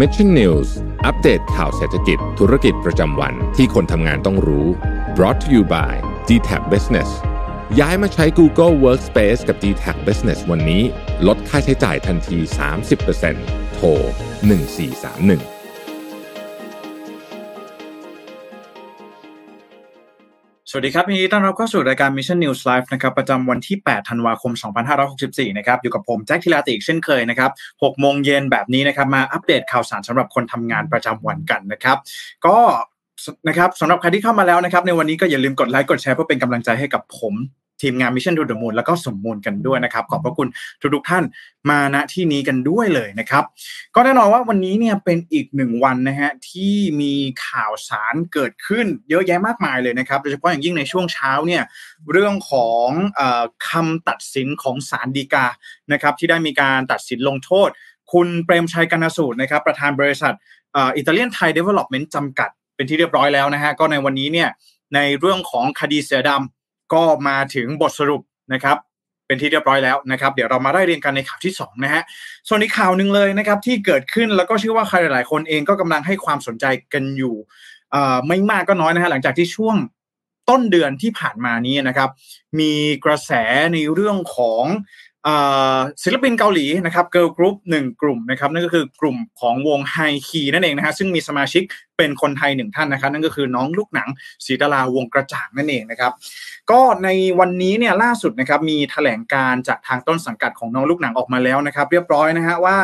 Mission News อัปเดตข่าวเศรษฐกิจธุรกิจประจำวันที่คนทำงานต้องรู้ brought to you by d t a c Business ย้ายมาใช้ Google Workspace กับ d t a c Business วันนี้ ลดค่าใช้จ่ายทันที 30%โทร1431 วัสดีครับยินดีต้อนรับเข้าสู่รายการ Mission News Live นะครับประจำวันที่ 8 ธันวาคม 2564 นะครับอยู่กับผมแจ็คทิลาติกเช่นเคยนะครับ 6 โมงเย็นแบบนี้นะครับมาอัปเดตข่าวสารสำหรับคนทำงานประจำวันกันนะครับ ก็นะครับสำหรับใครที่เข้ามาแล้วนะครับในวันนี้ก็อย่าลืมกดไลค์กดแชร์เพื่อเป็นกำลังใจให้กับผม ทีมงาน Mission to the Moon แล้วก็สมมูลกันด้วยนะครับ ขอบพระคุณทุกทุกท่านมาณที่นี้กันด้วยเลยนะครับ ก็แน่นอนว่าวันนี้เนี่ยเป็นอีกหนึ่งวันนะฮะที่มีข่าวสารเกิดขึ้นเยอะแยะมากมายเลยนะครับโดยเฉพาะอย่างยิ่งในช่วงเช้าเนี่ยเรื่องของอคำตัดสินของศาลฎีกานะครับที่ได้มีการตัดสินลงโทษ คุณเปรมชัยกรรณสูตนะครับประธานบริษัทอิตาเลียนไทยเดเวล็อปเมนต์จำกัดเป็นที่เรียบร้อยแล้วนะฮะก็ในวันนี้เนี่ยในเรื่องของคดีเสือดำ ก็มาถึงบทสรุปนะครับเป็นที่เรียบร้อยแล้วนะครับ เดี๋ยวเรามาได้เรียนกันในข่าวที่2นะฮะส่วนอีกข่าวหนึ่งเลยนะครับที่เกิดขึ้นแล้วก็เชื่อว่าใครหลาย ๆ คนเองก็กำลังให้ความสนใจกันอยู่ไม่มากก็น้อยนะฮะหลังจากที่ช่วงต้นเดือนที่ผ่านมานี้นะครับ มีกระแสในเรื่องของ ศิลปินเกาหลีนะครับเกิร์ลกรุ๊ปหนึ่งกลุ่มนะครับนั่นก็คือกลุ่มของวง H1-KEY นั่นเองนะฮะซึ่งมีสมาชิกเป็นคนไทยหนึ่งท่านนะครับนั่นก็คือน้องลูกหนังสิตลาวงษ์กระจ่างนั่นเองนะครับก็ในวันนี้เนี่ยล่าสุดนะครับมีแถลงการจากทางต้นสังกัดของน้องลูกหนังออกมาแล้วนะครับเรียบร้อยนะฮะว่า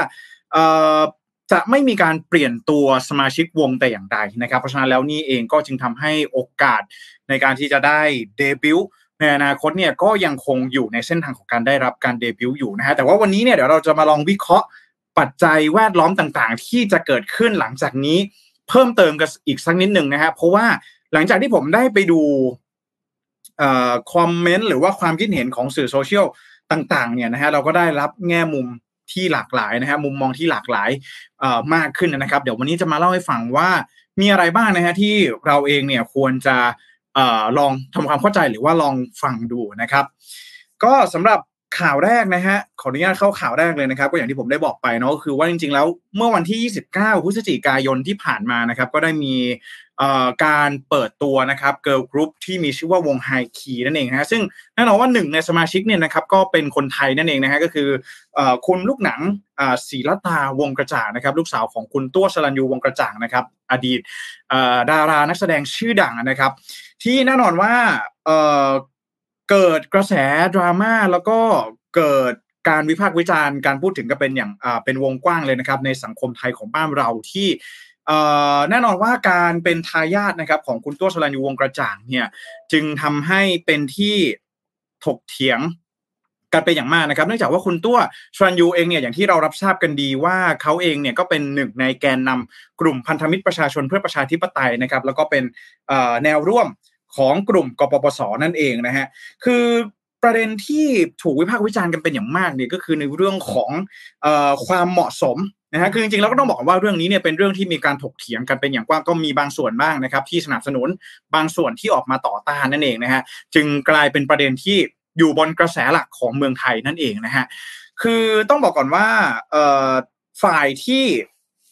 จะไม่มีการเปลี่ยนตัวสมาชิกวงแต่อย่างใดนะครับเพราะฉะนั้นแล้วนี่เองก็จึงทำให้โอกาสในการที่จะได้เดบิวต์ ในอนาคตเนี่ยก็ยังคงอยู่ในเส้นทางของการได้รับการเดบิวต์อยู่นะฮะแต่ว่าวันนี้เนี่ยเดี๋ยวเราจะมาลองวิเคราะห์ปัจจัยแวดล้อมต่างๆ ที่จะเกิดขึ้นหลังจากนี้เพิ่มเติมกันอีกสักนิดหนึ่งนะฮะเพราะว่าหลังจากที่ผมได้ไปดูคอมเมนต์หรือว่าความคิดเห็นของสื่อโซเชียลต่างๆเนี่ยนะฮะเราก็ได้รับแง่มุมที่หลากหลายนะฮะมุมมองที่หลากหลายมากขึ้นนะครับ เดี๋ยววันนี้จะมาเล่าให้ฟังว่ามีอะไรบ้างนะฮะที่เราเองเนี่ยควรจะ ลองทำความเข้าใจหรือว่าลองฟังดูนะครับ ก็สำหรับข่าวแรกนะฮะขออนุญาตเข้าข่าวแรกเลยนะครับ ก็อย่างที่ผมได้บอกไปเนาะก็คือว่าจริงๆแล้วเมื่อวันที่ 29 พฤศจิกายนที่ผ่านมานะครับ ก็ได้มีการเปิดตัวนะครับเกิร์ลกรุ๊ปที่มีชื่อว่าวงไฮคีนั่นเองนะซึ่งแน่นอนว่าหนึ่งในสมาชิกเนี่ยนะครับก็เป็นคนไทยนั่นเองนะฮะก็คือคุณลูกหนังศิลตาวงกระจ่างนะครับ ลูกสาวของคุณตัวสรัญยูวงกระจ่างนะครับ อดีตดารานักแสดงชื่อดังนะครับ ที่แน่นอนว่าเกิดกระแสดราม่าแล้วก็เกิดการวิพากษ์วิจารณ์การพูดถึงก็เป็นอย่างเป็นวงกว้างเลยนะครับ ในสังคมไทยของบ้านเราที่แน่นอนว่าการเป็นทายาทนะครับของคุณตัวสรัญยูวงกระจ่างเนี่ยจึงทำให้เป็นที่ถกเถียงกันเป็นอย่างมากนะครับ เนื่องจากว่าคุณตัวชรันยูเองเนี่ยอย่างที่เรารับทราบกันดีว่าเขาเองเนี่ยก็เป็นหนึ่งในแกนนำกลุ่มพันธมิตรประชาชนเพื่อประชาธิปไตยนะครับ แล้วก็เป็นแนวร่วม ของกลุ่มกปปสนั่นเองนะฮะคือประเด็นที่ถูกวิพากษ์วิจารณ์กันเป็นอย่างมากเนี่ยก็คือในเรื่องของความเหมาะสมนะฮะคือจริงๆแล้วก็ต้องบอกว่าเรื่องนี้เนี่ยเป็นเรื่องที่มีการถกเถียงกันเป็นอย่างกว้างก็มีบางส่วนบ้างนะครับ ที่สนับสนุนบางส่วนที่ออกมาต่อต้านนั่นเองนะฮะจึงกลายเป็นประเด็นที่อยู่บนกระแสหลักของเมืองไทยนั่นเองนะฮะคือต้องบอกก่อนว่าฝ่ายที่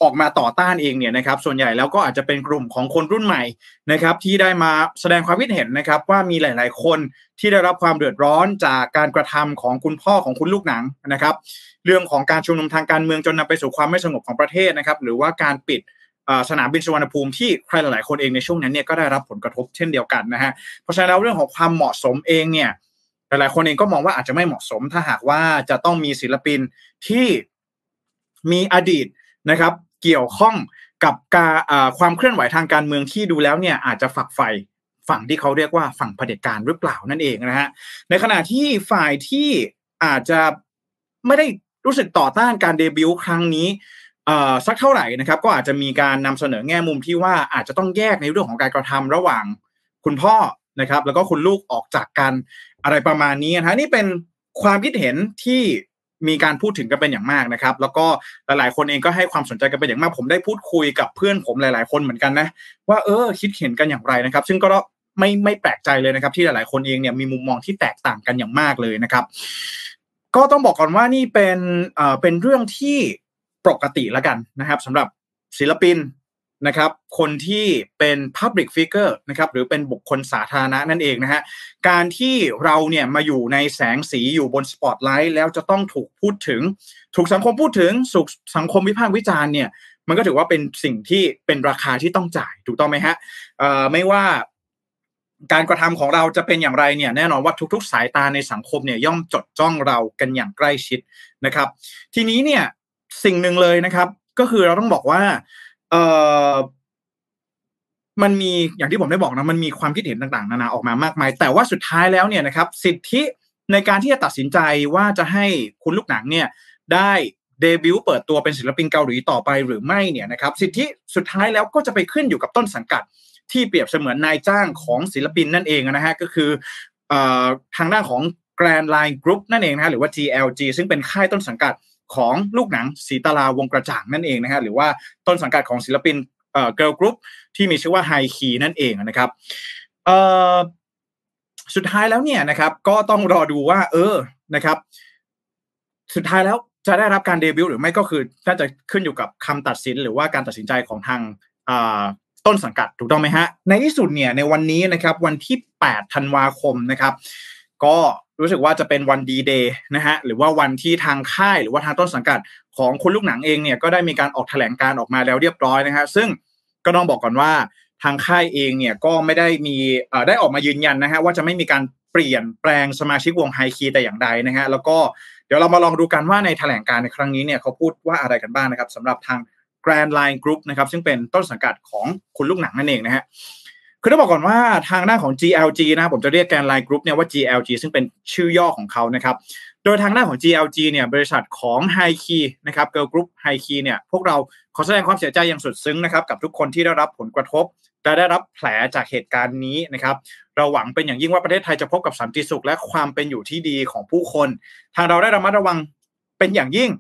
ออกมาต่อต้านเองเนี่ยนะครับ ส่วนใหญ่แล้วก็อาจจะเป็นกลุ่มของคนรุ่นใหม่นะครับ ที่ได้มาแสดงความคิดเห็นนะครับ ว่ามีหลาย ๆ คนที่ได้รับความเดือดร้อนจากการกระทำของคุณพ่อของคุณลูกหนังนะครับ เรื่องของการชุมนุมทางการเมืองจนนำไปสู่ความไม่สงบของประเทศนะครับ หรือว่าการปิดสนามบินสุวรรณภูมิที่ใครหลาย ๆ คนเองในช่วงนั้นเนี่ยก็ได้รับผลกระทบเช่นเดียวกันนะฮะเพราะฉะนั้นเรื่องของความเหมาะสมเองเนี่ยหลาย ๆ คนเองก็มองว่าอาจจะไม่เหมาะสม ถ้าหากว่าจะต้องมีศิลปินที่มีอดีตนะครับ เกี่ยวข้องกับการความเคลื่อนไหวทางการเมืองที่ดูแล้วเนี่ยอาจจะฝักใฝ่ฝั่งที่เขาเรียกว่าฝั่งเผด็จการหรือเปล่านั่นเองนะฮะในขณะที่ฝ่ายที่อาจจะไม่ได้รู้สึกต่อต้านการเดบิวต์ครั้งนี้สักเท่าไหร่นะครับก็อาจจะมีการนำเสนอแง่มุมที่ว่าอาจจะต้องแยกในเรื่องของการกระทำระหว่างคุณพ่อนะครับ แล้วก็คุณลูกออกจากกันอะไรประมาณนี้นะฮะนี่เป็นความคิดเห็นที่ มีการพูดถึงกันเป็นอย่างมากนะครับ แล้วก็หลายๆ คนเองก็ให้ความสนใจกันเป็นอย่างมาก ผมได้พูดคุยกับเพื่อนผมหลาย ๆ คนเหมือนกันนะ ว่าเออคิดเห็นกันอย่างไรนะครับ ซึ่งก็ไม่ไม่แปลกใจเลยนะครับ ที่หลาย ๆ คนเองเนี่ยมีมุมมองที่แตกต่างกันอย่างมากเลยนะครับ ก็ต้องบอกก่อนว่านี่เป็นเอ่อเป็นเรื่องที่ปกติแล้วกันนะครับสำหรับศิลปิน นะครับคนที่เป็น Public Figure นะครับหรือเป็นบุคคลสาธารณะนั่นเองนะฮะการที่เราเนี่ยมาอยู่ในแสงสีอยู่บนสปอตไลท์แล้วจะต้องถูกพูดถึง ถูกสังคมพูดถึงสุขสังคมวิพากษ์วิจารณ์เนี่ยมันก็ถือว่าเป็นสิ่งที่เป็นราคาที่ต้องจ่ายถูกต้องไหมฮะไม่ว่าการกระทำของเราจะเป็นอย่างไรเนี่ยแน่นอนว่าทุก ๆ สายตาในสังคมเนี่ยย่อมจดจ้องเรากันอย่างใกล้ชิดนะครับ ทีนี้เนี่ยสิ่งหนึ่งเลยนะครับ ก็คือเราต้องบอกว่า เอ่อมันมีอย่างที่ผมได้บอกนะมันมีความคิดเห็นต่างๆ นานาออกมามากมาย แต่ว่าสุดท้ายแล้วเนี่ยนะครับ สิทธิในการที่จะตัดสินใจว่าจะให้คุณลูกหนังเนี่ยได้เดบิวต์เปิดตัวเป็นศิลปินเกาหลีต่อไปหรือไม่เนี่ยนะครับ สิทธิสุดท้ายแล้วก็จะไปขึ้นอยู่กับต้นสังกัด ที่เปรียบเสมือนนายจ้างของศิลปินนั่นเองนะฮะก็คือเอ่อทางด้านของ Grand Line Group นั่นเองนะฮะหรือว่า GLG ซึ่งเป็นค่ายต้นสังกัด ของลูกหนังสีตาราวงกระจ่างนั่นเองนะฮะหรือว่าต้นสังกัดของศิลปินเอ่อ Girl Group ที่มีชื่อว่า High Key นั่นเองนะครับเอ่อสุดท้ายแล้วเนี่ยนะครับ ก็ต้องรอดูว่า เออนะครับ สุดท้ายแล้วจะได้รับการเดบิวต์หรือไม่ก็คือน่าจะขึ้นอยู่กับคำตัดสินหรือว่าการตัดสินใจของทางอ่าต้นสังกัดถูกต้องไหมฮะ ในที่สุดเนี่ยในวันนี้นะครับ วันที่ 8 ธันวาคมนะครับ ก็รู้สึกว่าจะเป็นวันดีเดย์นะฮะหรือว่าวันที่ทางค่ายหรือว่าทางต้นสังกัดของคุณลูกหนังเองเนี่ยก็ได้มีการออกแถลงการออกมาแล้วเรียบร้อยนะฮะซึ่งก็ต้องบอกก่อนว่าทางค่ายเองเนี่ยก็ไม่ได้มีเอ่อได้ออกมายืนยันนะฮะว่าจะไม่มีการเปลี่ยนแปลงสมาชิกวงไฮคีแต่อย่างใดนะฮะแล้วก็เดี๋ยวเรามาลองดูกันว่าในแถลงการในครั้งนี้เนี่ยเขาพูดว่าอะไรกันบ้างนะครับสำหรับทาง Grand Line Group นะครับซึ่งเป็นต้นสังกัดของคุณลูกหนังนั่นเองนะฮะ คือต้องบอกก่อนว่าทางด้านของ GLG นะครับผมจะเรียกแกนไลน์กรุ๊ปเนี่ยว่า GLG ซึ่งเป็นชื่อย่อของเขานะครับ โดยทางด้านของ GLG เนี่ยบริษัทของ High Key นะครับ Girl Group High Key เนี่ยพวกเราขอแสดงความเสียใจอย่างสุดซึ้งนะครับกับทุกคนที่ได้รับผลกระทบและได้รับแผลจากเหตุการณ์นี้นะครับ เราหวังเป็นอย่างยิ่งว่าประเทศไทยจะพบกับสันติสุขและความเป็นอยู่ที่ดีของผู้คน ทางเราได้ระมัดระวังเป็นอย่างยิ่ง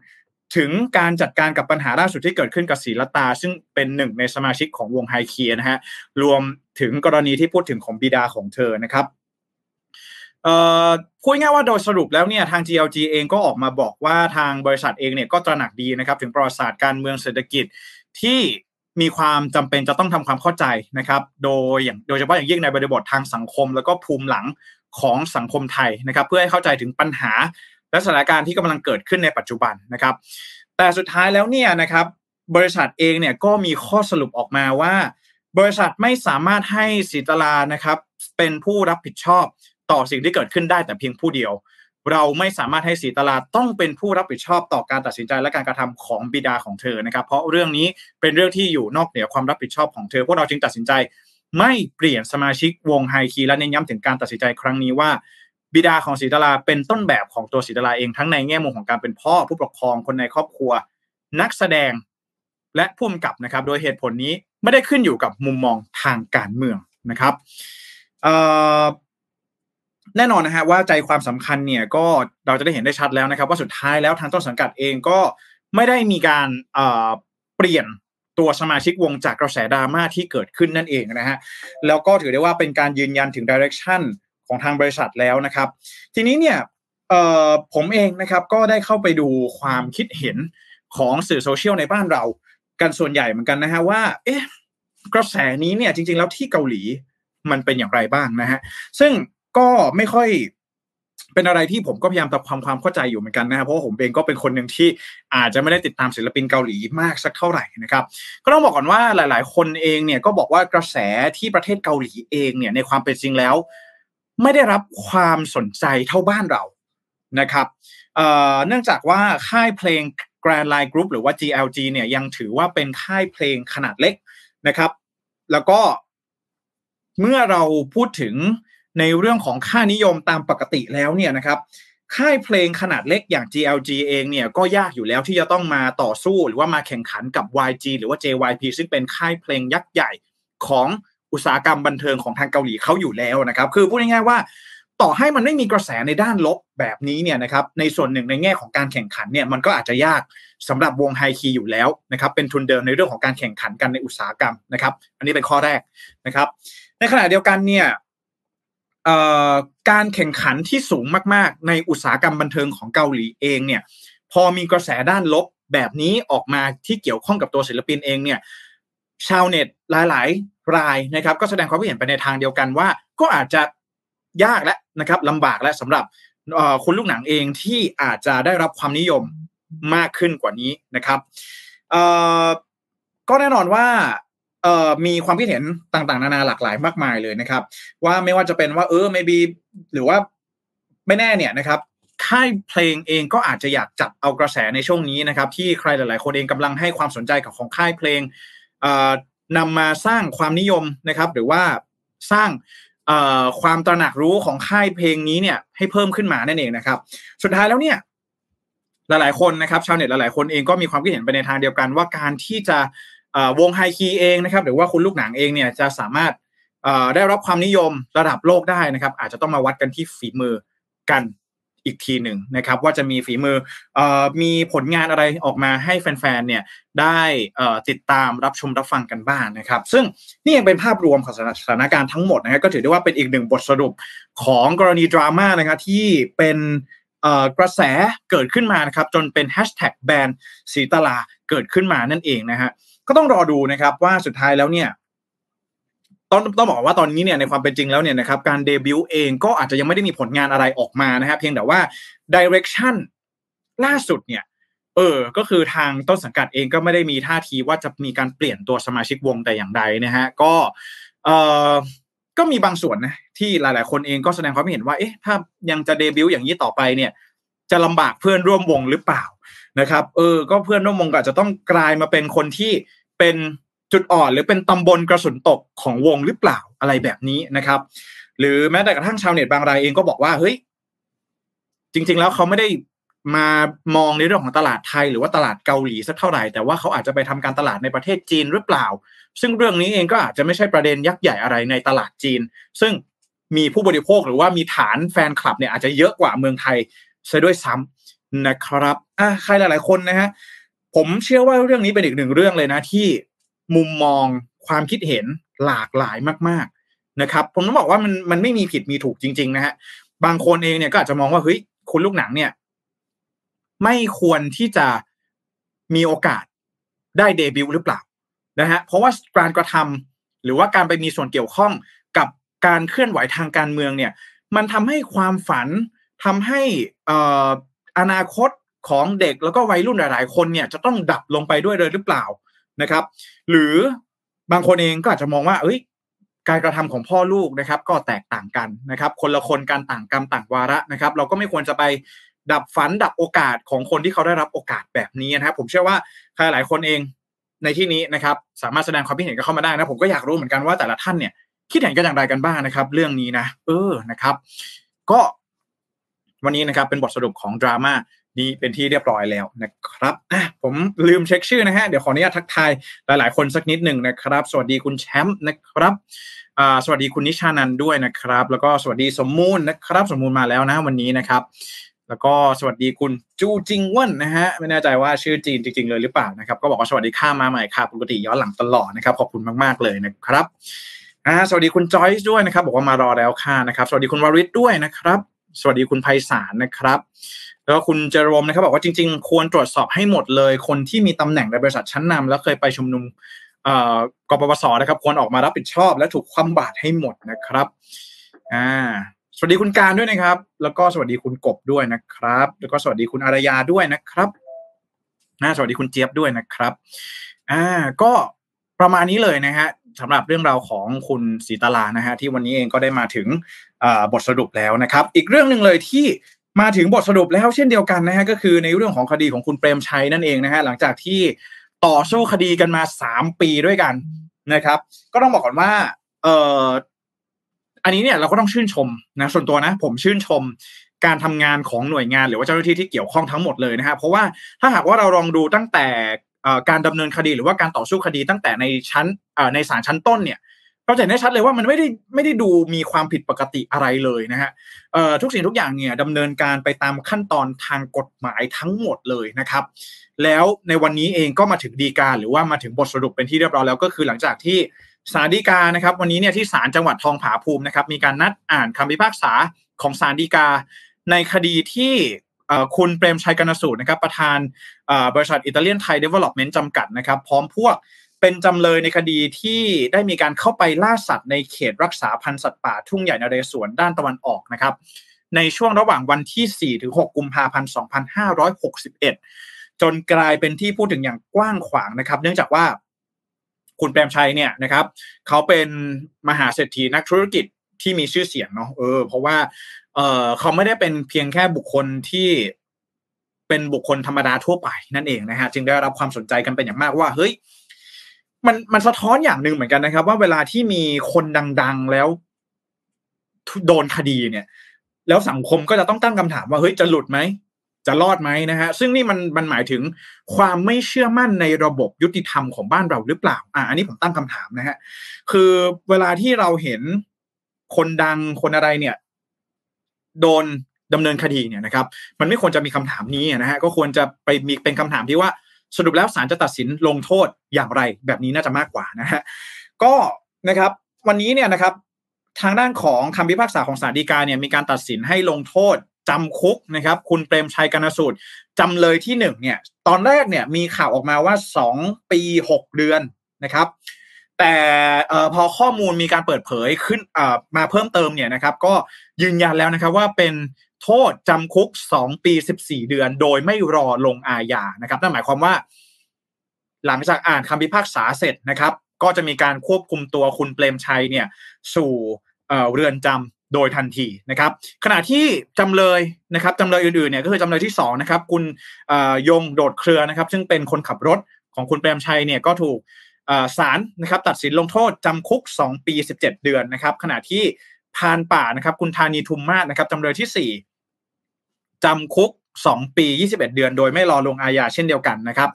ถึงการจัดการกับปัญหาล่าสุดที่เกิดขึ้นกับศีลตา ซึ่งเป็นหนึ่งในสมาชิกของวงไฮเคียนะฮะรวมถึงกรณีที่พูดถึงของบิดาของเธอนะครับเอ่อพูดง่ายว่าโดยสรุปแล้วเนี่ยทาง GLG เองก็ออกมาบอกว่าทางบริษัทเองเนี่ยก็ตระหนักดีนะครับ ถึงประวัติศาสตร์การเมืองเศรษฐกิจที่มีความจำเป็นจะต้องทำความเข้าใจนะครับ โดยอย่างโดยเฉพาะอย่างยิ่งในบริบททางสังคม แล้วก็ภูมิหลังของสังคมไทยนะครับ เพื่อให้เข้าใจถึงปัญหา และสถานการณ์ที่กำลังเกิดขึ้นในปัจจุบันนะครับ แต่สุดท้ายแล้วเนี่ยนะครับ บริษัทเองเนี่ยก็มีข้อสรุปออกมาว่า บริษัทไม่สามารถให้สีตลานะครับเป็นผู้รับผิดชอบต่อสิ่งที่เกิดขึ้นได้แต่เพียงผู้เดียว เราไม่สามารถให้สีตลาดต้องเป็นผู้รับผิดชอบต่อการตัดสินใจและการกระทำของบิดาของเธอนะครับ เพราะเรื่องนี้เป็นเรื่องที่อยู่นอกเหนือความรับผิดชอบของเธอพวกเราจึงตัดสินใจ ไม่เปลี่ยนสมาชิกวงไฮคีและเน้นย้ำถึงการตัดสินใจครั้งนี้ว่า บิดาของศรีตลาเป็นต้นแบบของตัวศรีตลาเองทั้งในแง่มุมของการเป็นพ่อผู้ปกครองคนในครอบครัว นักแสดงและผู้กำกับนะครับ โดยเหตุผลนี้ไม่ได้ขึ้นอยู่กับมุมมองทางการเมืองนะครับแน่นอนนะฮะว่าใจความสำคัญเนี่ยก็เราจะได้เห็นได้ชัดแล้วนะครับ ว่าสุดท้ายแล้วทางต้นสังกัดเองก็ไม่ได้มีการเปลี่ยนตัวสมาชิกวงจากกระแสดราม่าที่เกิดขึ้นนั่นเองนะฮะแล้วก็ถือได้ว่าเป็นการยืนยันถึงดิเรกชัน ของทางบริษัทแล้วนะครับ ทีนี้เนี่ยผมเองนะครับก็ได้เข้าไปดูความคิดเห็นของสื่อโซเชียลในบ้านเรา กันส่วนใหญ่เหมือนกันนะฮะว่า เอ๊ะกระแสนี้เนี่ยจริง ๆ แล้วที่เกาหลีมันเป็นอย่างไรบ้างนะฮะซึ่งก็ไม่ค่อยเป็นอะไรที่ผมก็พยายามทำความความเข้าใจอยู่เหมือนกันนะครับเพราะว่าผมเองก็เป็นคนหนึ่งที่อาจจะไม่ได้ติดตามศิลปินเกาหลีมากสักเท่าไหร่นะครับ ก็ต้องบอกก่อนว่าหลาย ๆ คนเองเนี่ยก็บอกว่ากระแสที่ประเทศเกาหลีเองเนี่ยในความเป็นจริงแล้ว ไม่ได้รับความสนใจเท่าบ้านเรานะครับเนื่องจากว่าค่ายเพลง Grand Line Group หรือว่า GLG เนี่ยยังถือว่าเป็นค่ายเพลงขนาดเล็กนะครับ แล้วก็เมื่อเราพูดถึงในเรื่องของค่านิยมตามปกติแล้วเนี่ยนะครับค่ายเพลงขนาดเล็กอย่าง GLG เองเนี่ยก็ยากอยู่แล้วที่จะต้องมาต่อสู้หรือว่ามาแข่งขันกับ YG หรือว่า JYP ซึ่งเป็นค่ายเพลงยักษ์ใหญ่ของ อุตสาหกรรมบันเทิงของทางเกาหลีเขาอยู่แล้วนะครับ คือพูดง่ายๆว่าต่อให้มันไม่มีกระแสในด้านลบแบบนี้เนี่ยนะครับในส่วนหนึ่งในแง่ของการแข่งขันเนี่ยมันก็อาจจะยากสำหรับวงไฮคีอยู่แล้วนะครับเป็นทุนเดิมในเรื่องของการแข่งขันกันในอุตสาหกรรมนะครับ อันนี้เป็นข้อแรกนะครับ ในขณะเดียวกันเนี่ยการแข่งขันที่สูงมาก ๆ ในอุตสาหกรรมบันเทิงของเกาหลีเองเนี่ยพอมีกระแสด้านลบแบบนี้ออกมาที่เกี่ยวข้องกับตัวศิลปินเองเนี่ยชาวเน็ตหลาย ๆ รายนะครับ ก็แสดงความคิดเห็นไปในทางเดียวกันว่า ก็อาจจะยากและนะครับลำบากและสำหรับคุณลูกหนังเองที่อาจจะได้รับความนิยมมากขึ้นกว่านี้นะครับก็แน่นอนว่ามีความคิดเห็นต่างๆ นานาหลากหลายมากมายเลยนะครับ ว่าไม่ว่าจะเป็นว่าเออ maybe หรือว่าไม่แน่เนี่ยนะครับค่ายเพลงเองก็อาจจะอยากจับเอากระแสในช่วงนี้นะครับ ที่ใครหลาย ๆ คนเองกำลังให้ความสนใจกับของค่ายเพลง นำมาสร้างความนิยมนะครับ หรือว่าสร้างความตระหนักรู้ของค่ายเพลงนี้เนี่ยให้เพิ่มขึ้นมานั่นเองนะครับ สุดท้ายแล้วเนี่ยหลายๆคนนะครับชาวเน็ตหลายๆคนเองก็มีความคิดเห็นไปในทางเดียวกันว่าการที่จะวงไฮคีเองนะครับ หรือว่าคุณลูกหนังเองเนี่ยจะสามารถได้รับความนิยมระดับโลกได้นะครับ อาจจะต้องมาวัดกันที่ฝีมือกัน อีกทีหนึ่งนะครับ ว่าจะมีฝีมืออมีผลงานอะไรออกมาให้แฟนๆเนี่ยได้ติดตามรับชมรับฟังกันบ้างนนะครับ ซึ่งนี่ยังเป็นภาพรวมของสถานการณ์ทั้งหมดนะครับก็ถือได้ว่าเป็นอีกหนึ่งบทสรุปของกรณีดราม่านะครับที่เป็นกระแสเกิดขึ้นมานะครับจนเป็นแฮชแท็กแบนสีตลาเกิดขึ้นมานั่นเองนะฮะก็ต้องรอดูนะครับว่าสุดท้ายแล้วเนี่ย ต้องต้องบอกว่าตอนนี้เนี่ยในความเป็นจริงแล้วเนี่ยนะครับการเดบิวต์เองก็อาจจะยังไม่ได้มีผลงานอะไรออกมานะครับเพียงแต่ว่าดิเรกชันล่าสุดเนี่ยเออ ก็คือทางต้นสังกัดเองก็ไม่ได้มีท่าทีว่าจะมีการเปลี่ยนตัวสมาชิกวงแต่อย่างใดนะฮะก็เออก็มีบางส่วนนะที่หลาย ๆ คนเองก็แสดงความเห็นว่าเอ๊ะถ้ายังจะเดบิวต์อย่างนี้ต่อไปเนี่ยจะลำบากเพื่อนร่วมวงหรือเปล่านะครับ เออ ก็เพื่อนร่วมวงก็อาจจะต้องกลายมาเป็นคนที่เป็น จุดอ่อนหรือเป็นตำบลกระสุนตกของวงหรือเปล่าอะไรแบบนี้นะครับ หรือแม้แต่กระทั่งชาวเน็ตบางรายเองก็บอกว่าเฮ้ยจริง ๆ แล้วเขาไม่ได้มามองในเรื่องของตลาดไทยหรือว่าตลาดเกาหลีสักเท่าไหร่แต่ว่าเขาอาจจะไปทำการตลาดในประเทศจีนหรือเปล่า ซึ่งเรื่องนี้เองก็อาจจะไม่ใช่ประเด็นยักษ์ใหญ่อะไรในตลาดจีน ซึ่งมีผู้บริโภคหรือว่ามีฐานแฟนคลับเนี่ยอาจจะเยอะกว่าเมืองไทยซะด้วยซ้ำนะครับอะใครหลาย ๆ คนนะฮะผมเชื่อว่าเรื่องนี้เป็นอีกหนึ่งเรื่องเลยนะที่ มุมมองความคิดเห็นหลากหลายมาก ๆนะครับ ผมต้องบอกว่ามันมันไม่มีผิดมีถูกจริง ๆ นะฮะบางคนเองเนี่ยก็อาจจะมองว่าเฮ้ยคุณลูกหนังเนี่ย ไม่ควรที่จะมีโอกาสได้เดบิวต์หรือเปล่านะฮะเพราะว่าการกระทำหรือว่าการไปมีส่วนเกี่ยวข้องกับการเคลื่อนไหวทางการเมืองเนี่ย มันทำให้ความฝันทำให้อ่อนาคตของเด็กแล้วก็วัยรุ่นหลาย ๆ คนเนี่ยจะต้องดับลงไปด้วยเลยหรือเปล่า นะครับ หรือบางคนเองก็อาจจะมองว่า เอ้ย การกระทำของพ่อลูกนะครับ ก็แตกต่างกันนะครับ คนละคนการต่างกรรมต่างวาระนะครับ เราก็ไม่ควรจะไปดับฝันดับโอกาสของคนที่เขาได้รับโอกาสแบบนี้นะครับ ผมเชื่อว่าใครหลายคนเองในที่นี้นะครับ สามารถแสดงความคิดเห็นกันเข้ามาได้นะผมก็อยากรู้เหมือนกันว่าแต่ละท่านเนี่ยคิดเห็นกันอย่างไรกันบ้างนะครับ เรื่องนี้นะเออนะครับ ก็วันนี้นะครับเป็นบทสรุปของดราม่า นี้เป็นที่เรียบร้อยแล้วนะครับอะผมลืมเช็คชื่อนะฮะ เดี๋ยวขออนุญาตทักทายหลาย ๆ คนสักนิดหนึ่งนะครับ สวัสดีคุณแชมป์นะครับอ่าสวัสดีคุณนิชานันด้วยนะครับ แล้วก็สวัสดีสมมูลนะครับ สมมูลมาแล้วนะวันนี้นะครับ แล้วก็สวัสดีคุณจูจิงว่นนะฮะ ไม่แน่ใจว่าชื่อจีนจริง ๆ เลยหรือเปล่านะครับ ก็บอกว่าสวัสดีข้ามาใหม่ค่ะ ปกติย้อนหลังตลอดนะครับ ขอบคุณมาก ๆ เลยนะครับอ่าสวัสดีคุณจอยส์ด้วยนะครับ บอกว่ามารอแล้วค่ะนะครับ สวัสดีคุณวริศด้วยนะครับ สวัสดีคุณไพศาลนะครับ แล้วคุณเจอรมนะครับบอกว่าจริง ๆ ควรตรวจสอบให้หมดเลย คนที่มีตำแหน่งในบริษัทชั้นนำแล้วเคยไปชุมนุมกปปสนะครับควรออกมารับผิดชอบ และถูกคว่ำบาตรให้หมดนะครับอ่าสวัสดีคุณการด้วยนะครับ แล้วก็สวัสดีคุณกบด้วยนะครับ แล้วก็สวัสดีคุณอารยาด้วยนะครับน่าสวัสดีคุณเจี๊ยบด้วยนะครับอ่าก็ประมาณนี้เลยนะฮะสำหรับเรื่องราวของคุณสีตลานะฮะที่วันนี้เองก็ได้มาถึงบทสรุปแล้วนะครับ อีกเรื่องหนึ่งเลยที่ มาถึงบทสรุปแล้วเช่นเดียวกันนะฮะก็คือในเรื่องของคดีของคุณเปรมชัยนั่นเองนะฮะหลังจากที่ต่อสู้คดีกันมาสามปีด้วยกันนะครับ ก็ต้องบอกก่อนว่า เอ่ออันนี้เนี่ยเราก็ต้องชื่นชมนะส่วนตัวนะ ผมชื่นชมการทำงานของหน่วยงานหรือว่าเจ้าหน้าที่ที่เกี่ยวข้องทั้งหมดเลยนะครับเพราะว่าถ้าหากว่าเราลองดูตั้งแต่การดำเนินคดีหรือว่าการต่อสู้คดีตั้งแต่ในชั้นในศาลชั้นต้นเนี่ย เราจะเห็นได้ชัดเลยว่ามันไม่ได้ไม่ได้ดูมีความผิดปกติอะไรเลยนะฮะทุกสิ่งทุกอย่างเนี่ยดำเนินการไปตามขั้นตอนทางกฎหมายทั้งหมดเลยนะครับ แล้วในวันนี้เองก็มาถึงฎีกาหรือว่ามาถึงบทสรุปเป็นที่เรียบร้อยแล้วก็คือหลังจากที่ศาลฎีกานะครับ วันนี้เนี่ยที่ศาลจังหวัดทองผาภูมินะครับ มีการนัดอ่านคำพิพากษาของศาลฎีกา ในคดีที่คุณเปรมชัยกรรณสูตนะครับ ประธานบริษัทอิตาเลียนไทยเดเวล็อปเมนต์จำกัดนะครับ พร้อมพวก เป็นจำเลยในคดีที่ได้มีการเข้าไปล่าสัตว์ในเขตรักษาพันธุ์สัตว์ป่าทุ่งใหญ่นเรศวรด้านตะวันออกนะครับ ในช่วงระหว่างวันที่ 4 ถึง 6 กุมภาพันธ์ 2561 จนกลายเป็นที่พูดถึงอย่างกว้างขวางนะครับ เนื่องจากว่าคุณแปรมชัยเนี่ยนะครับ เขาเป็นมหาเศรษฐีนักธุรกิจที่มีชื่อเสียงเนาะเออเพราะว่าเออเขาไม่ได้เป็นเพียงแค่บุคคลที่เป็นบุคคลธรรมดาทั่วไปนั่นเองนะฮะจึงได้รับความสนใจกันเป็นอย่างมากว่าเฮ้ย มันมันสะท้อนอย่างหนึ่งเหมือนกันนะครับ ว่าเวลาที่มีคนดัง ๆแล้วโดนคดีเนี่ย แล้วสังคมก็จะต้องตั้งคำถามว่าเฮ้ยจะหลุดไหมจะรอดไหมนะฮะซึ่งนี่มันมันหมายถึงความไม่เชื่อมั่นในระบบยุติธรรมของบ้านเราหรือเปล่า อ่าอันนี้ผมตั้งคำถามนะฮะคือเวลาที่เราเห็นคนดังคนอะไรเนี่ย โดนดำเนินคดีเนี่ยนะครับ มันไม่ควรจะมีคำถามนี้นะฮะก็ควรจะไปมีเป็นคำถามที่ว่า สรุปแล้วศาลจะตัดสินลงโทษอย่างไร แบบนี้น่าจะมากกว่านะฮะก็นะครับวันนี้เนี่ยนะครับทางด้านของคำพิพากษาของศาลฎีกาเนี่ยมีการตัดสินให้ลงโทษจำคุกนะครับ คุณเปรมชัยกนสูตรจำเลยที่หนึ่งเนี่ย ตอนแรกเนี่ยมีข่าวออกมาว่าสองปีหกเดือนนะครับ แต่พอข้อมูลมีการเปิดเผยขึ้นมาเพิ่มเติมเนี่ยนะครับ ก็ยืนยันแล้วนะครับว่าเป็น โทษจำคุกสองปีสิบสี่เดือน โดยไม่รอลงอาญานะครับนั่นหมายความว่า หลังจากอ่านคำพิพากษาเสร็จนะครับ ก็จะมีการควบคุมตัวคุณเปรมชัยเนี่ยสู่เรือนจำโดยทันทีนะครับ ขณะที่จำเลยนะครับจำเลยอื่นๆเนี่ยก็คือจำเลยที่2นะครับคุณยงโดดเครือนะครับ ซึ่งเป็นคนขับรถของคุณเปรมชัยเนี่ยก็ถูกศาลนะครับตัดสินลงโทษจำคุก 2 ปี 17 เดือนนะครับ ขณะที่พานป่านะครับ คุณธานีทุมมาศนะครับจำเลยที่4 จำคุก 2 ปี 21 เดือน โดยไม่รอลงอาญาเช่นเดียวกันนะครับ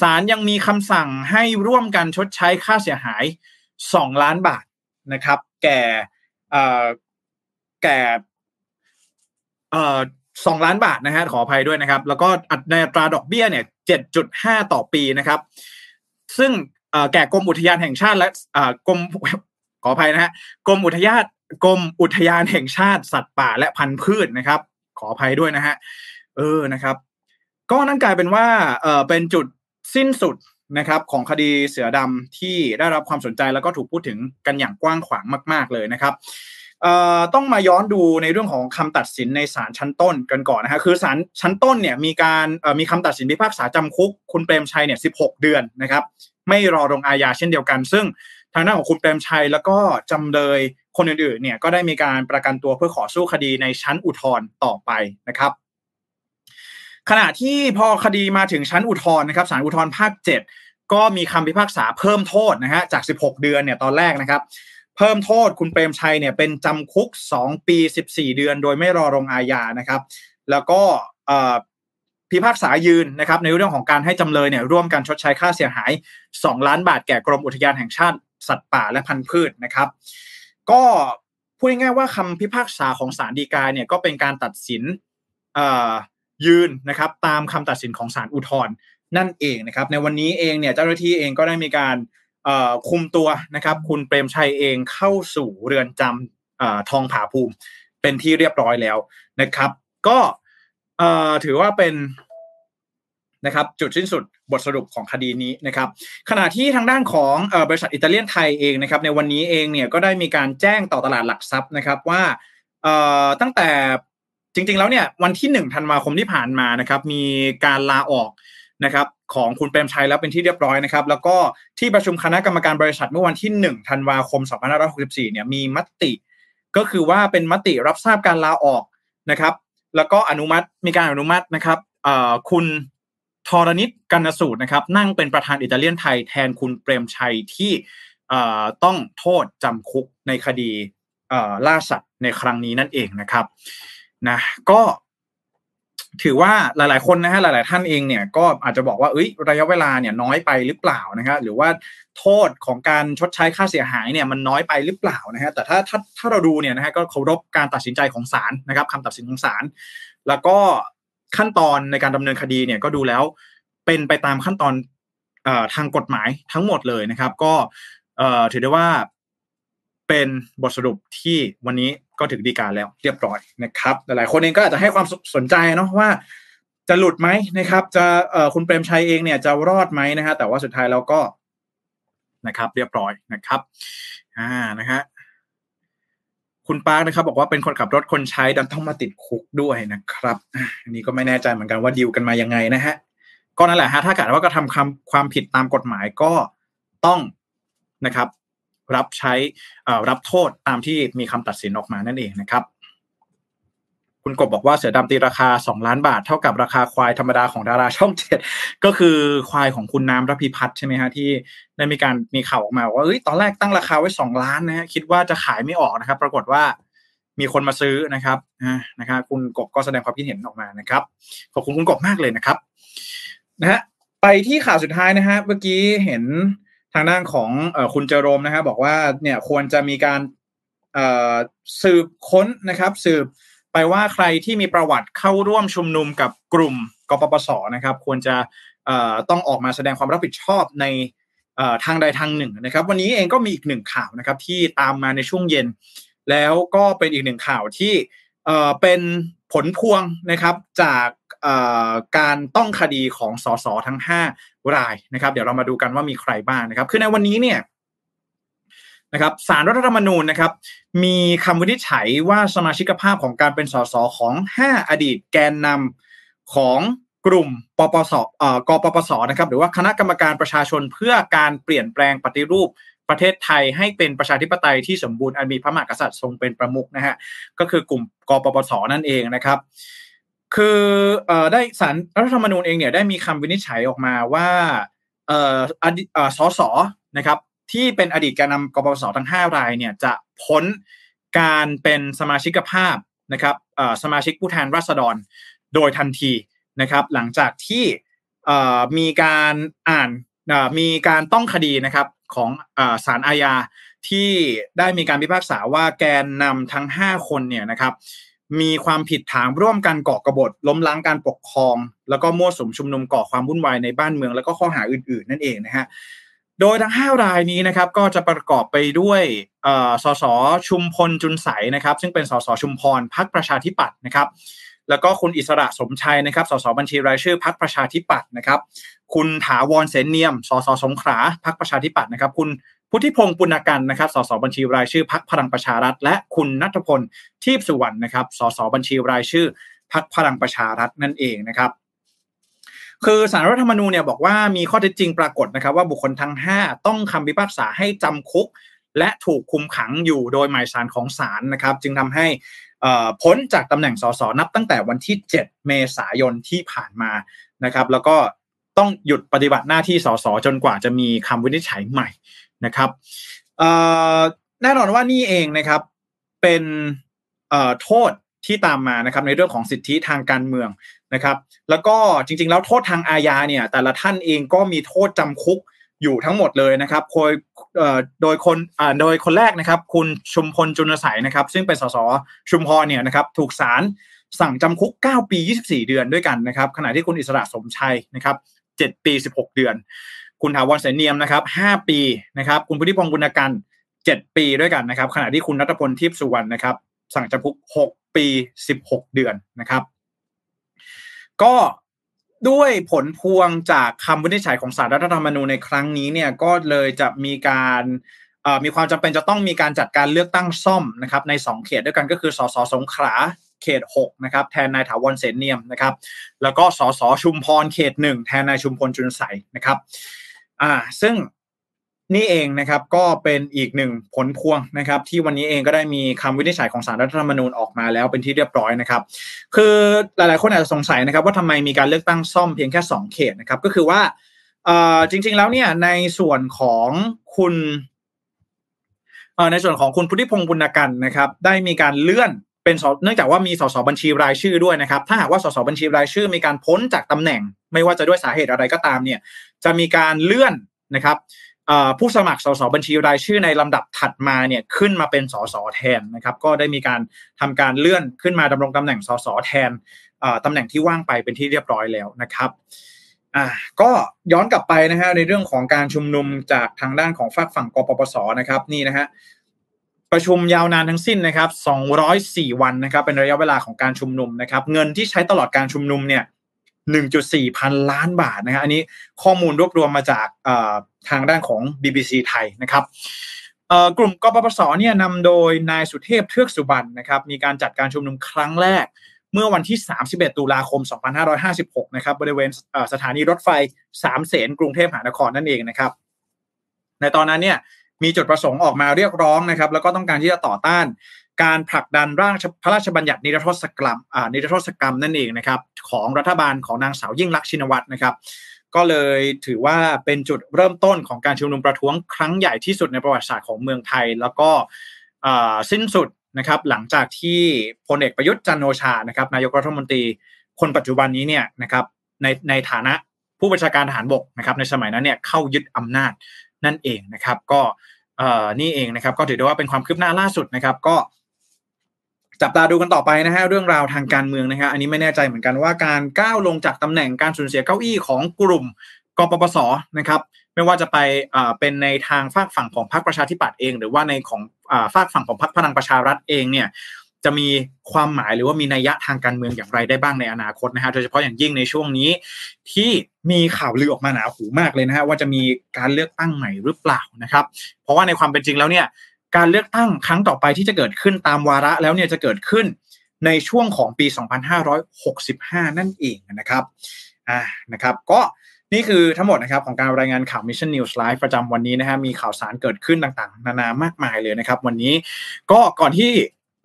ศาลยังมีคำสั่งให้ร่วมกันชดใช้ค่าเสียหาย 2 ล้านบาทนะครับ แก่แก่สองล้านบาทนะฮะขออภัยด้วยนะครับ แล้วก็อัตราตราดอกเบี้ยเนี่ยเจ็ดจุดห้าต่อปีนะครับ ซึ่งแก่กรมอุทยานแห่งชาติและกรมขออภัยนะฮะกรมอุทยานกรมอุทยานแห่งชาติสัตว์ป่าและพันธุ์พืชนะครับ ขออภัยด้วยนะฮะเออนะครับ ก็นั่นกลายเป็นว่าเออเป็นจุดสิ้นสุดนะครับของคดีเสือดำที่ได้รับความสนใจแล้วก็ถูกพูดถึงกันอย่างกว้างขวางมาก ๆเลยนะครับต้องมาย้อนดูในเรื่องของคำตัดสินในศาลชั้นต้นกันก่อนนะฮะคือศาลชั้นต้นเนี่ยมีการมีคำตัดสินพิพากษาจำคุก คุณเปรมชัยเนี่ยสิเดือนนะครับ ไม่รอลงอาญาเช่นเดียวกัน ซึ่ง ทางด้านของคุณเปรมชัยแล้วก็จำเลยคนอื่นๆเนี่ยก็ได้มีการประกันตัวเพื่อขอสู้คดีในชั้นอุทธรณ์ต่อไปนะครับ ขณะที่พอคดีมาถึงชั้นอุทธรณ์นะครับศาลอุทธรณ์ภาค 7 ก็มีคำพิพากษาเพิ่มโทษนะฮะจาก 16 เดือนเนี่ยตอนแรกนะครับ เพิ่มโทษคุณเปรมชัยเนี่ยเป็นจำคุก 2 ปี 14 เดือน โดยไม่รอลงอาญานะครับ แล้วก็พิพากษายืนนะครับในเรื่องของการให้จำเลยเนี่ยร่วมกันชดใช้ค่าเสียหาย 2 ล้านบาทแก่กรมอุทยานแห่งชาติ สัตว์ป่าและพันธุ์พืชนะครับ ก็พูดง่ายๆว่าคำพิพากษาของศาลฎีกาเนี่ยก็เป็นการตัดสินยืนนะครับตามคำตัดสินของศาลอุทธรณ์นั่นเองนะครับ ในวันนี้เองเนี่ยเจ้าหน้าที่เองก็ได้มีการคุมตัวนะครับ คุณเปรมชัยเองเข้าสู่เรือนจำทองผาภูมิ เป็นที่เรียบร้อยแล้วนะครับ ก็ถือว่าเป็น นะครับจุดสิ้นสุดบทสรุปของคดีนี้นะครับขณะที่ทางด้านของบริษัทอิตาเลียนไทยเองนะครับในวันนี้เองเนี่ยก็ได้มีการแจ้งต่อตลาดหลักทรัพย์นะครับว่าตั้งแต่จริงๆแล้วเนี่ยวันที่หนึ่งธันวาคมที่ผ่านมานะครับมีการลาออกนะครับของคุณเปรมชัยแล้วเป็นที่เรียบร้อยนะครับ แล้วก็ที่ประชุมคณะกรรมการบริษัทเมื่อวันที่1ธันวาคม2564เนี่ยมีมติ ก็คือว่าเป็นมติรับทราบการลาออกนะครับ แล้วก็อนุมัติมีการอนุมัตินะครับคุณ ทรณิตกันสูตรนะครับ นั่งเป็นประธานอิตาเลียนไทยแทนคุณเปรมชัยที่ต้องโทษจำคุกในคดีล่าสัตว์ในครั้งนี้นั่นเองนะครับนะก็ถือว่าหลาย ๆ คนนะฮะหลาย ๆ ท่านเองเนี่ยก็อาจจะบอกว่าเอ้ยระยะเวลาเนี่ยน้อยไปหรือเปล่านะฮะหรือว่าโทษของการชดใช้ค่าเสียหายเนี่ยมันน้อยไปหรือเปล่านะฮะแต่ถ้าถ้าถ้าเราดูเนี่ยนะฮะก็เคารพการตัดสินใจของศาลนะครับคำตัดสินของศาลแล้วก็ ขั้นตอนในการดำเนินคดีเนี่ยก็ดูแล้วเป็นไปตามขั้นตอนอทางกฎหมายทั้งหมดเลยนะครับ ก็ถือได้ว่าเป็นบทสรุปที่วันนี้ก็ถึงดีการแล้วเรียบร้อยนะครับ หลายๆคนเองก็อาจจะให้ความสนใจเนาะว่าจะหลุดไหมนะครับ จะคุณเปรมชัยเองเนี่ยจะรอดไหมนะฮะแต่ว่าสุดท้ายเราก็นะครับ เรียบร้อยนะครับอ่านะฮะ คุณปาร์คนะครับบอกว่าเป็นคนขับรถคนใช้ดันต้องมาติดคุกด้วยนะครับอันนี้ก็ไม่แน่ใจเหมือนกันว่าดีลกันมายังไงนะฮะก็นั่นแหละฮะถ้าเกิดว่ากระทำความความผิดตามกฎหมายก็ต้องนะครับ รับใช้รับโทษตามที่มีคำตัดสินออกมานั่นเองนะครับ คุณกบบอกว่าเสือดำตีราคาสองล้านบาท เท่ากับราคาควายธรรมดาของดาราช่องเจ็ดก็คือควายของคุณน้ำรพิพัฒน์ใช่ไหมฮะที่ได้มีการมีข่าวออกมาว่าเอ้ยตอนแรกตั้งราคาไว้สองล้านนะฮะคิดว่าจะขายไม่ออกนะครับ ปรากฏว่ามีคนมาซื้อนะครับนะครับคุณกบก็แสดงความคิดเห็นออกมานะครับ ขอบคุณคุณกบมากเลยนะครับนะฮะไปที่ข่าวสุดท้ายนะฮะเมื่อกี้เห็นทางด้านของคุณเจรมนะฮะบอกว่าเนี่ยควรจะมีการสืบค้นนะครับ สืบ ไปว่าใครที่มีประวัติเข้าร่วมชุมนุมกับกลุ่มกปปสนะครับ ควรจะต้องออกมาแสดงความรับผิดชอบในทางใดทางหนึ่งนะครับ วันนี้เองก็มีอีกหนึ่งข่าวนะครับ ที่ตามมาในช่วงเย็น แล้วก็เป็นอีกหนึ่งข่าวที่เป็นผลพวงนะครับจากการต้องคดีของสสทั้ง 5 รายนะครับ เดี๋ยวเรามาดูกันว่ามีใครบ้างนะครับ คือในวันนี้เนี่ย นะครับสารรัฐธรรมนูญนะครับ มีคำวินิจฉัยว่าสมาชิกภาพของการเป็นสสของ 5 อดีตแกนนำของกลุ่มปปสอ่ากปปสนะครับ หรือว่าคณะกรรมการประชาชนเพื่อการเปลี่ยนแปลงปฏิรูปประเทศไทยให้เป็นประชาธิปไตยที่สมบูรณ์อันมีพระมหากษัตริย์ทรงเป็นประมุขนะฮะก็คือกลุ่มกปปสนั่นเองนะครับ คือเอ่อได้สารรัฐธรรมนูญเองเนี่ยได้มีคำวินิจฉัยออกมาว่าเอ่ออดีตสสนะครับ ที่เป็นอดีตแกนนำกปปสทั้ง 5 รายเนี่ยจะพ้นการเป็นสมาชิกภาพนะครับสมาชิกผู้แทนราษฎรโดยทันทีนะครับ หลังจากที่มีการอ่านมีการต้องคดีนะครับของศาลอาญาที่ได้มีการพิพากษาว่าแกนนำทั้ง 5 คนเนี่ยนะครับ มีความผิดฐานร่วมกันก่อกระบฏล้มล้างการปกครอง แล้วก็มั่วสุมชุมนุมก่อความวุ่นวายในบ้านเมือง แล้วก็ข้อหาอื่นๆ นั่นเองนะฮะ โดยทั้ง 5 รายนี้นะครับก็จะประกอบไปด้วยสสชุมพลจุนใสนะครับ ซึ่งเป็นสสชุมพรพักประชาธิปัตย์นะครับ แล้วก็คุณอิสระสมชัยนะครับสสบัญชีรายชื่อพักประชาธิปัตย์นะครับ คุณถาวรเสนเนียมสสสงขลาพักประชาธิปัตย์นะครับ คุณพุทธิพงศ์ปุณกันนะครับสสบัญชีรายชื่อพักพลังประชารัฐ และคุณนัทพลทีพสุวรรณนะครับสสบัญชีรายชื่อพักพลังประชารัฐนั่นเองนะครับ คือสารรัฐธรรมนูญเนี่ยบอกว่ามีข้อเท็จจริงปรากฏนะครับ ว่าบุคคลทั้ง 5 ต้องคำพิพากษาให้จำคุก และถูกคุมขังอยู่โดยหมายสารของศาลนะครับ จึงทำให้พ้นจากตำแหน่งสสนับตั้งแต่วันที่ 7 เมษายนที่ผ่านมานะครับ แล้วก็ต้องหยุดปฏิบัติหน้าที่สสจนกว่าจะมีคำวินิจฉัยใหม่นะครับแน่นอนว่านี่เองนะครับเป็นโทษ ที่ตามมานะครับในเรื่องของสิทธิทางการเมืองนะครับ แล้วก็จริง ๆ แล้วโทษทางอาญาเนี่ย แต่ละท่านเองก็มีโทษจำคุกอยู่ทั้งหมดเลยนะครับโดยโดยคนโดยคนแรกนะครับ คุณชุมพลจุนสัยนะครับ ซึ่งเป็นสสชุมพรเนี่ยนะครับ ถูกศาลสั่งจำคุก 9 ปี 24 เดือนด้วยกันนะครับ ขณะที่คุณอิสระสมชัยนะครับ 7 ปี 16 เดือน คุณถาวรเสนียมนะครับห้าปีนะครับ คุณพุทธิพงศ์บุญกันเจ็ดปีด้วยกันนะครับ ขณะที่คุณนัทพลทิพสุวรรณนะครับ สั่งจำคุกหกปีสิบหกเดือนนะครับ ก็ด้วยผลพวงจากคำวินิจฉัยของศาลรัฐธรรมนูญในครั้งนี้เนี่ยก็เลยจะมีการมีความจำเป็นจะต้องมีการจัดการเลือกตั้งซ่อมนะครับใน 2 เขตด้วยกันก็คือสสสงขลาเขต 6 นะครับ แทนนายถาวรเสนเนียมนะครับ แล้วก็สสชุมพรเขต 1 แทนนายชุมพลจุนใสนะครับอ่าซึ่ง นี่เองนะครับก็เป็นอีกหนึ่งผลพวงนะครับที่วันนี้เองก็ได้มีคำวินิจฉัยของสารรัฐธรรมนูญออกมาแล้วเป็นที่เรียบร้อยนะครับ คือหลายๆ คนอาจจะสงสัยนะครับว่าทำไมมีการเลือกตั้งซ่อมเพียงแค่ 2 เขตนะครับก็คือว่าจริง ๆ แล้วเนี่ยในส่วนของคุณในส่วนของคุณพุทธิพงศ์บุญกันนะครับได้มีการเลื่อนเป็นเนื่องจากว่ามีสสบัญชีรายชื่อด้วยนะครับ ถ้าหากว่าสสบัญชีรายชื่อ มีการพ้นจากตำแหน่ง ไม่ว่าจะด้วยสาเหตุอะไรก็ตามเนี่ยจะมีการเลื่อนนะครับ ผู้สมัครสสบัญชีรายชื่อในลำดับถัดมาเนี่ยขึ้นมาเป็นสสแทนนะครับ ก็ได้มีการทำการเลื่อนขึ้นมาดำรงตำแหน่งสสแทนตำแหน่งที่ว่างไปเป็นที่เรียบร้อยแล้วนะครับก็ย้อนกลับไปนะฮะในเรื่องของการชุมนุมจากทางด้านของฝากฝั่งกปปสนะครับนี่นะฮะประชุมยาวนานทั้งสิ้นนะครับ 204 วันนะครับ เป็นระยะเวลาของการชุมนุมนะครับ เงินที่ใช้ตลอดการชุมนุมเนี่ย 1.4 พันล้านบาทนะครับอันนี้ข้อมูลรวบรวมมาจากทางด้านของ BBC ไทยนะครับกลุ่มกปปสเนี่ยนำโดยนายสุเทพเทือกสุบรรณนะครับมีการจัดการชุมนุมครั้งแรก เมื่อวันที่ 31 ตุลาคม 2556 นะครับบริเวณสถานีรถไฟสามเสนกรุงเทพมหานครนั่นเองนะครับ ในตอนนั้นเนี่ยมีจุดประสงค์ออกมาเรียกร้องนะครับ แล้วก็ต้องการที่จะต่อต้าน การผลักดันร่างพระราชบัญญัตินิรโทษกรรมอ่านิรโทษกรรมนั่นเองนะครับ ของรัฐบาลของนางสาวยิ่งลักษณ์ชินวัตรนะครับ ก็เลยถือว่าเป็นจุดเริ่มต้นของการชุมนุมประท้วงครั้งใหญ่ที่สุดในประวัติศาสตร์ของเมืองไทย แล้วก็สิ้นสุดนะครับหลังจากที่พลเอกประยุทธ์จันโอชานะครับนายกรัฐมนตรีคนปัจจุบันนี้เนี่ยนะครับในในฐานะผู้บัญชาการทหารบกนะครับในสมัยนั้นเนี่ยเข้ายึดอำนาจนั่นเองนะครับ ก็นี่เองนะครับก็ถือได้ว่าเป็นความคืบหน้าล่าสุดนะครับ ก็ จับตาดูกันต่อไปนะฮะเรื่องราวทางการเมืองนะฮะอันนี้ไม่แน่ใจเหมือนกันว่าการก้าวลงจากตำแหน่งการสูญเสียเก้าอี้ของกลุ่มกปปสนะครับไม่ว่าจะไปเป็นในทางฝากฝั่งของพรรคประชาธิปัตย์เอง หรือว่าในของฝากฝั่งของพรรคพลังประชารัฐเองเนี่ยจะมีความหมายหรือว่ามีนัยยะทางการเมืองอย่างไรได้บ้างในอนาคตนะฮะโดยเฉพาะอย่างยิ่งในช่วงนี้ ที่มีข่าวลือออกมาหนาหูมากเลยนะฮะว่าจะมีการเลือกตั้งใหม่หรือเปล่านะครับ เพราะว่าในความเป็นจริงแล้วเนี่ย การเลือกตั้งครั้งต่อไปที่จะเกิดขึ้นตามวาระแล้วเนี่ยจะเกิดขึ้นในช่วงของปี 2565 นั่นเองนะครับอ่านะครับ ก็นี่คือทั้งหมดนะครับของการรายงานข่าว Mission News Live ประจำวันนี้นะฮะมีข่าวสารเกิดขึ้นต่างๆ นานามากมายเลยนะครับ วันนี้ก็ก่อนที่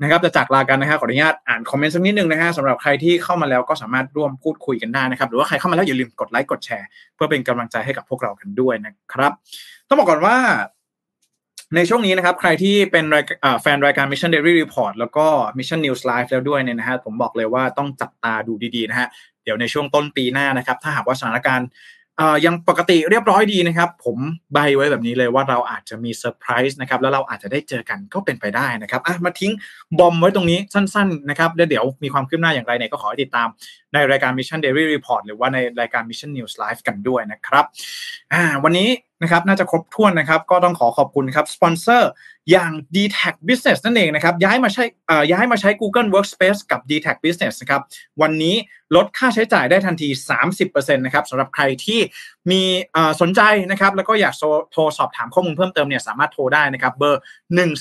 นะครับจะจากลากันนะฮะขออนุญาตอ่านคอมเมนต์สักนิดนึงนะฮะสำหรับใครที่เข้ามาแล้วก็สามารถร่วมพูดคุยกันได้นะครับ หรือว่าใครเข้ามาแล้วอย่าลืมกดไลค์กดแชร์ เพื่อเป็นกำลังใจให้กับพวกเรากันด้วยนะครับ ต้องบอกก่อนว่า ในช่วงนี้นะครับ ใครที่เป็นแฟนรายการ Mission Daily Report แล้วก็ Mission News Live แล้วด้วยเนี่ยนะฮะผมบอกเลยว่าต้องจับตาดูดีๆนะฮะเดี๋ยวในช่วงต้นปีหน้านะครับ ถ้าหากว่าสถานการณ์ยังปกติเรียบร้อยดีนะครับ ผมใบ้ไว้แบบนี้เลยว่าเราอาจจะมีเซอร์ไพรส์นะครับแล้วเราอาจจะได้เจอกันก็เป็นไปได้นะครับอะมาทิ้ง bomb ไว้ตรงนี้สั้นๆนะครับแล้วเดี๋ยวมีความคืบหน้าอย่างไรเนี่ยก็ขอติดตามในรายการ Mission Daily Report หรือว่าในรายการ Mission News Live กันด้วยนะครับอ่าวันนี้ นะครับน่าจะครบถ้วนนะครับ ก็ต้องขอขอบคุณครับสปอนเซอร์ อย่าง d t a c Business นั่นเองนะครับย้ายมาใช้ย้ายมาใช้ Google Workspace กับ d t a c Business นะครับวันนี้ลดค่าใช้จ่ายได้ทันที 30%นะครับสำหรับใครที่มีสนใจนะครับแล้วก็อยากโทรสอบถามข้อมูลเพิ่มเติมเนี่ยสามารถโทรได้นะครับเบอร์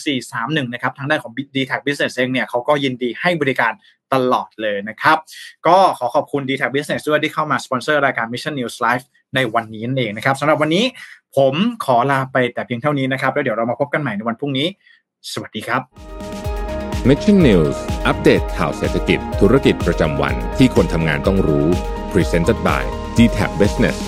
1431นะครับทางด้านของ d t a c Business เองเนี่ยเขาก็ยินดีให้บริการตลอดเลยนะครับ ก็ขอขอบคุณ d t a c Business ด้วยที่เข้ามาสปอนเซอร์รายการ Mission News Live ในวันนี้นั่นเองนะครับสำหรับวันนี้ผมขอลาไปแต่เพียงเท่านี้นะครับแล้วเดี๋ยวเรามาพบกันใหม่ในวันพรุ่งพรุ่งนี้ สวัสดีครับ Mission News อัปเดตข่าวเศรษฐกิจ ธุรกิจประจำวันที่คนทำงานต้องรู้ Presented by d t a c Business